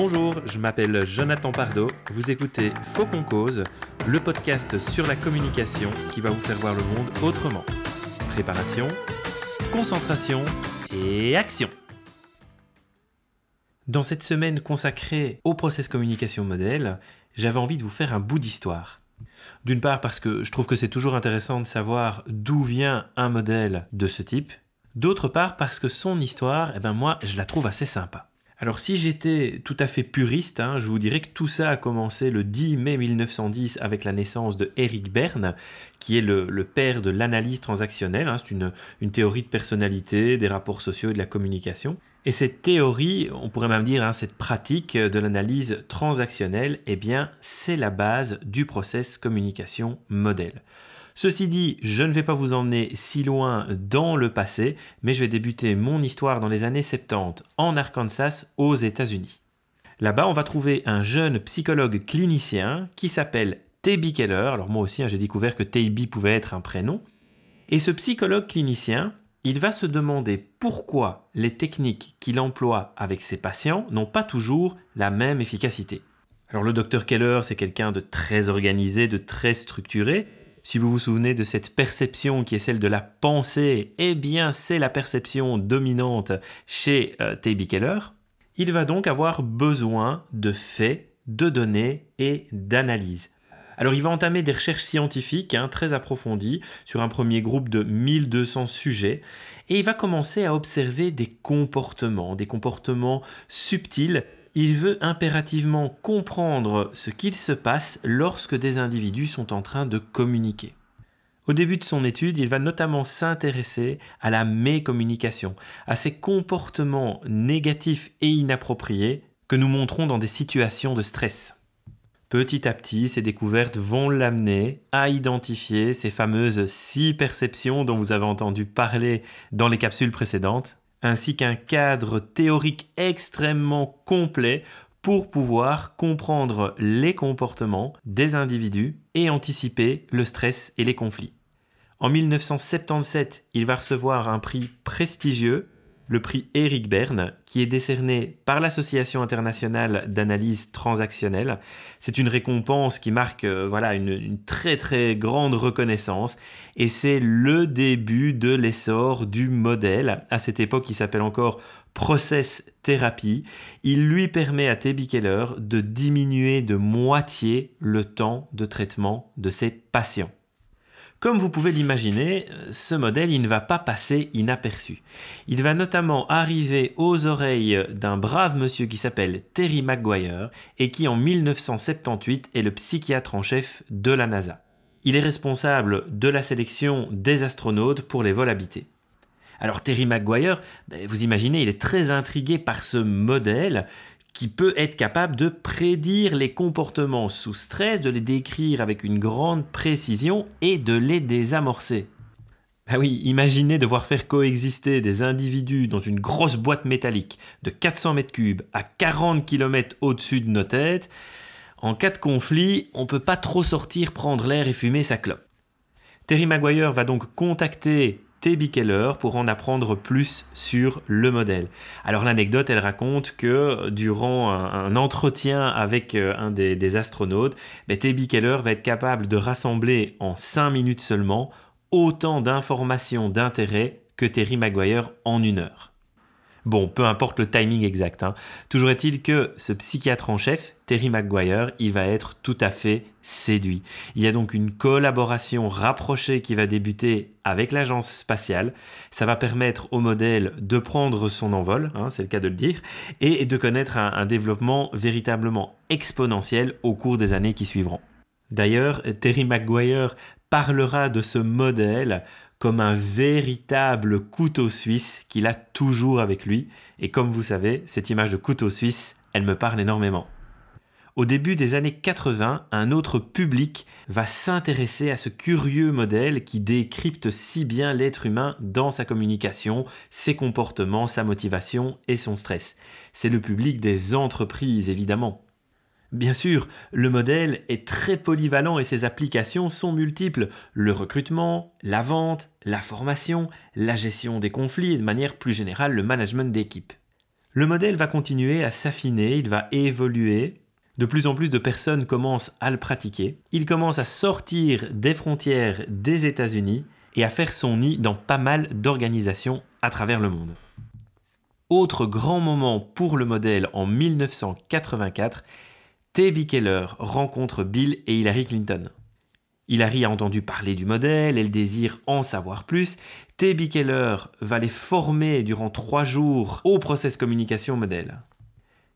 Bonjour, je m'appelle Jonathan Pardo. Vous écoutez Faux cause, le podcast sur la communication qui va vous faire voir le monde autrement. Préparation, concentration et action. Dans cette semaine consacrée au process communication modèle, j'avais envie de vous faire un bout d'histoire. D'une part parce que je trouve que c'est toujours intéressant de savoir d'où vient un modèle de ce type. D'autre part parce que son histoire, eh ben moi, je la trouve assez sympa. Alors si j'étais tout à fait puriste, hein, je vous dirais que tout ça a commencé le 10 mai 1910 avec la naissance de Eric Berne, qui est le, père de l'analyse transactionnelle. Hein. c'est une, théorie de personnalité, des rapports sociaux et de la communication. Et cette théorie, on pourrait même dire, hein, cette pratique de l'analyse transactionnelle, eh bien, c'est la base du process communication modèle. Ceci dit, je ne vais pas vous emmener si loin dans le passé, mais je vais débuter mon histoire dans les années 70 en Arkansas aux États-Unis. Là-bas, on va trouver un jeune psychologue clinicien qui s'appelle T.B. Keller. Alors moi aussi, hein, j'ai découvert que T.B. pouvait être un prénom. Et ce psychologue clinicien, il va se demander pourquoi les techniques qu'il emploie avec ses patients n'ont pas toujours la même efficacité. Alors le docteur Keller, c'est quelqu'un de très organisé, de très structuré, si vous vous souvenez de cette perception qui est celle de la pensée, eh bien c'est la perception dominante chez euh, T.B. Keller. Il va donc avoir besoin de faits, de données et d'analyses. Alors il va entamer des recherches scientifiques hein, très approfondies sur un premier groupe de 1200 sujets et il va commencer à observer des comportements, des comportements subtils il veut impérativement comprendre ce qu'il se passe lorsque des individus sont en train de communiquer. Au début de son étude, il va notamment s'intéresser à la mécommunication, à ces comportements négatifs et inappropriés que nous montrons dans des situations de stress. Petit à petit, ces découvertes vont l'amener à identifier ces fameuses six perceptions dont vous avez entendu parler dans les capsules précédentes, ainsi qu'un cadre théorique extrêmement complet pour pouvoir comprendre les comportements des individus et anticiper le stress et les conflits. En 1977, il va recevoir un prix prestigieux le prix Eric Berne, qui est décerné par l'Association internationale d'analyse transactionnelle. C'est une récompense qui marque euh, voilà, une, très très grande reconnaissance et c'est le début de l'essor du modèle. À cette époque, il s'appelle encore Process Thérapie. Il lui permet à T.B. Keller de diminuer de moitié le temps de traitement de ses patients. Comme vous pouvez l'imaginer, ce modèle il ne va pas passer inaperçu. Il va notamment arriver aux oreilles d'un brave monsieur qui s'appelle Terry McGuire et qui en 1978 est le psychiatre en chef de la NASA. Il est responsable de la sélection des astronautes pour les vols habités. Alors Terry McGuire, ben, vous imaginez, il est très intrigué par ce modèle qui peut être capable de prédire les comportements sous stress, de les décrire avec une grande précision et de les désamorcer. Ah oui, imaginez devoir faire coexister des individus dans une grosse boîte métallique de 400 mètres cubes à 40 km au-dessus de nos têtes. En cas de conflit, on ne peut pas trop sortir prendre l'air et fumer sa clope. Terry Maguire va donc contacter T.B. Keller pour en apprendre plus sur le modèle. Alors l'anecdote, elle raconte que durant un, entretien avec euh, un des, astronautes, ben. Keller va être capable de rassembler en 5 minutes seulement autant d'informations d'intérêt que Terry Maguire en une heure. Bon, peu importe le timing exact. Hein. Toujours est-il que ce psychiatre en chef, Terry McGuire, il va être tout à fait séduit. Il y a donc une collaboration rapprochée qui va débuter avec l'agence spatiale. Ça va permettre au modèle de prendre son envol, hein, c'est le cas de le dire, et de connaître un, un développement véritablement exponentiel au cours des années qui suivront. D'ailleurs, Terry McGuire parlera de ce modèle comme un véritable couteau suisse qu'il a toujours avec lui. Et comme vous savez, cette image de couteau suisse, elle me parle énormément. Au début des années 80, un autre public va s'intéresser à ce curieux modèle qui décrypte si bien l'être humain dans sa communication, ses comportements, sa motivation et son stress. C'est le public des entreprises, évidemment. Bien sûr, le modèle est très polyvalent et ses applications sont multiples. Le recrutement, la vente, la formation, la gestion des conflits et de manière plus générale le management d'équipe. Le modèle va continuer à s'affiner, il va évoluer. De plus en plus de personnes commencent à le pratiquer. Il commence à sortir des frontières des États-Unis et à faire son nid dans pas mal d'organisations à travers le monde. Autre grand moment pour le modèle en 1984, T.B. Keller rencontre Bill et Hillary Clinton. Hillary a entendu parler du modèle, elle désire en savoir plus. T.B. Keller va les former durant trois jours au process communication modèle.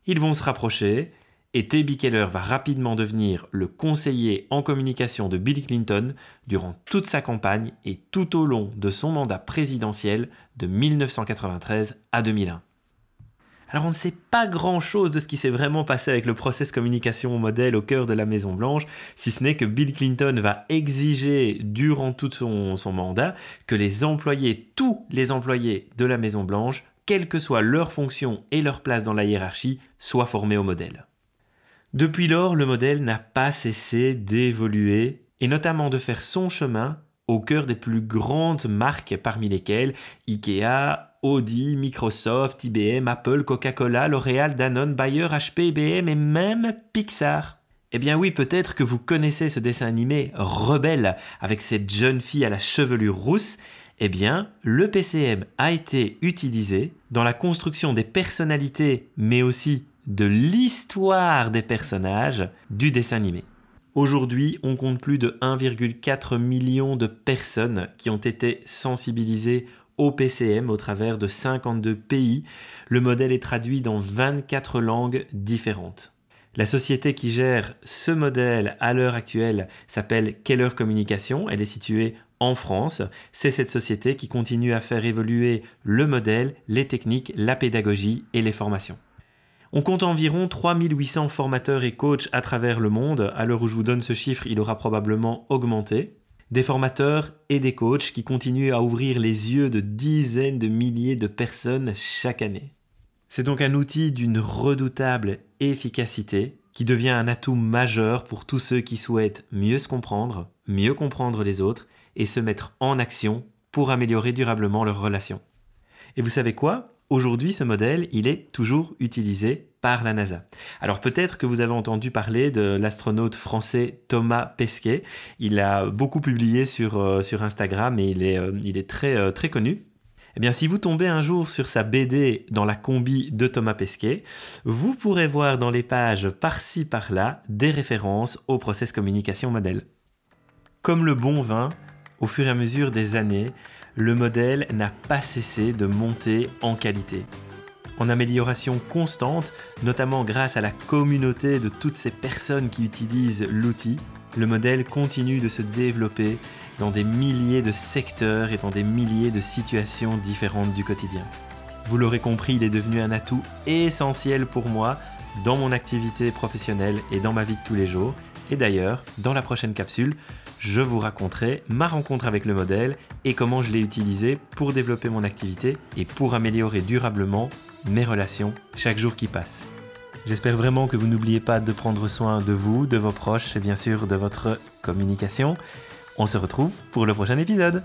Ils vont se rapprocher et T.B. Keller va rapidement devenir le conseiller en communication de Bill Clinton durant toute sa campagne et tout au long de son mandat présidentiel de 1993 à 2001. Alors on ne sait pas grand-chose de ce qui s'est vraiment passé avec le process communication modèle au cœur de la Maison Blanche, si ce n'est que Bill Clinton va exiger durant tout son, son mandat que les employés, tous les employés de la Maison Blanche, quelle que soit leur fonction et leur place dans la hiérarchie, soient formés au modèle. Depuis lors, le modèle n'a pas cessé d'évoluer et notamment de faire son chemin au cœur des plus grandes marques parmi lesquelles IKEA, Audi, Microsoft, IBM, Apple, Coca-Cola, L'Oréal, Danone, Bayer, HP, IBM et même Pixar. Eh bien oui, peut-être que vous connaissez ce dessin animé Rebelle avec cette jeune fille à la chevelure rousse. Eh bien, le PCM a été utilisé dans la construction des personnalités, mais aussi de l'histoire des personnages du dessin animé. Aujourd'hui, on compte plus de 1,4 million de personnes qui ont été sensibilisées au PCM au travers de 52 pays. Le modèle est traduit dans 24 langues différentes. La société qui gère ce modèle à l'heure actuelle s'appelle Keller Communication. Elle est située en France. C'est cette société qui continue à faire évoluer le modèle, les techniques, la pédagogie et les formations. On compte environ 3800 formateurs et coachs à travers le monde. À l'heure où je vous donne ce chiffre, il aura probablement augmenté des formateurs et des coachs qui continuent à ouvrir les yeux de dizaines de milliers de personnes chaque année. C'est donc un outil d'une redoutable efficacité qui devient un atout majeur pour tous ceux qui souhaitent mieux se comprendre, mieux comprendre les autres et se mettre en action pour améliorer durablement leurs relations. Et vous savez quoi? Aujourd'hui, ce modèle, il est toujours utilisé par la NASA. Alors peut-être que vous avez entendu parler de l'astronaute français Thomas Pesquet. Il a beaucoup publié sur, euh, Instagram et il est, euh, très, euh, très connu. Eh bien, si vous tombez un jour sur sa BD dans la combi de Thomas Pesquet, vous pourrez voir dans les pages par-ci par-là des références au process communication modèle. Comme le bon vin, au fur et à mesure des années, le modèle n'a pas cessé de monter en qualité. En amélioration constante, notamment grâce à la communauté de toutes ces personnes qui utilisent l'outil, le modèle continue de se développer dans des milliers de secteurs et dans des milliers de situations différentes du quotidien. Vous l'aurez compris, il est devenu un atout essentiel pour moi dans mon activité professionnelle et dans ma vie de tous les jours. Et d'ailleurs, dans la prochaine capsule, je vous raconterai ma rencontre avec le modèle et comment je l'ai utilisé pour développer mon activité et pour améliorer durablement mes relations chaque jour qui passe. J'espère vraiment que vous n'oubliez pas de prendre soin de vous, de vos proches et bien sûr de votre communication. On se retrouve pour le prochain épisode.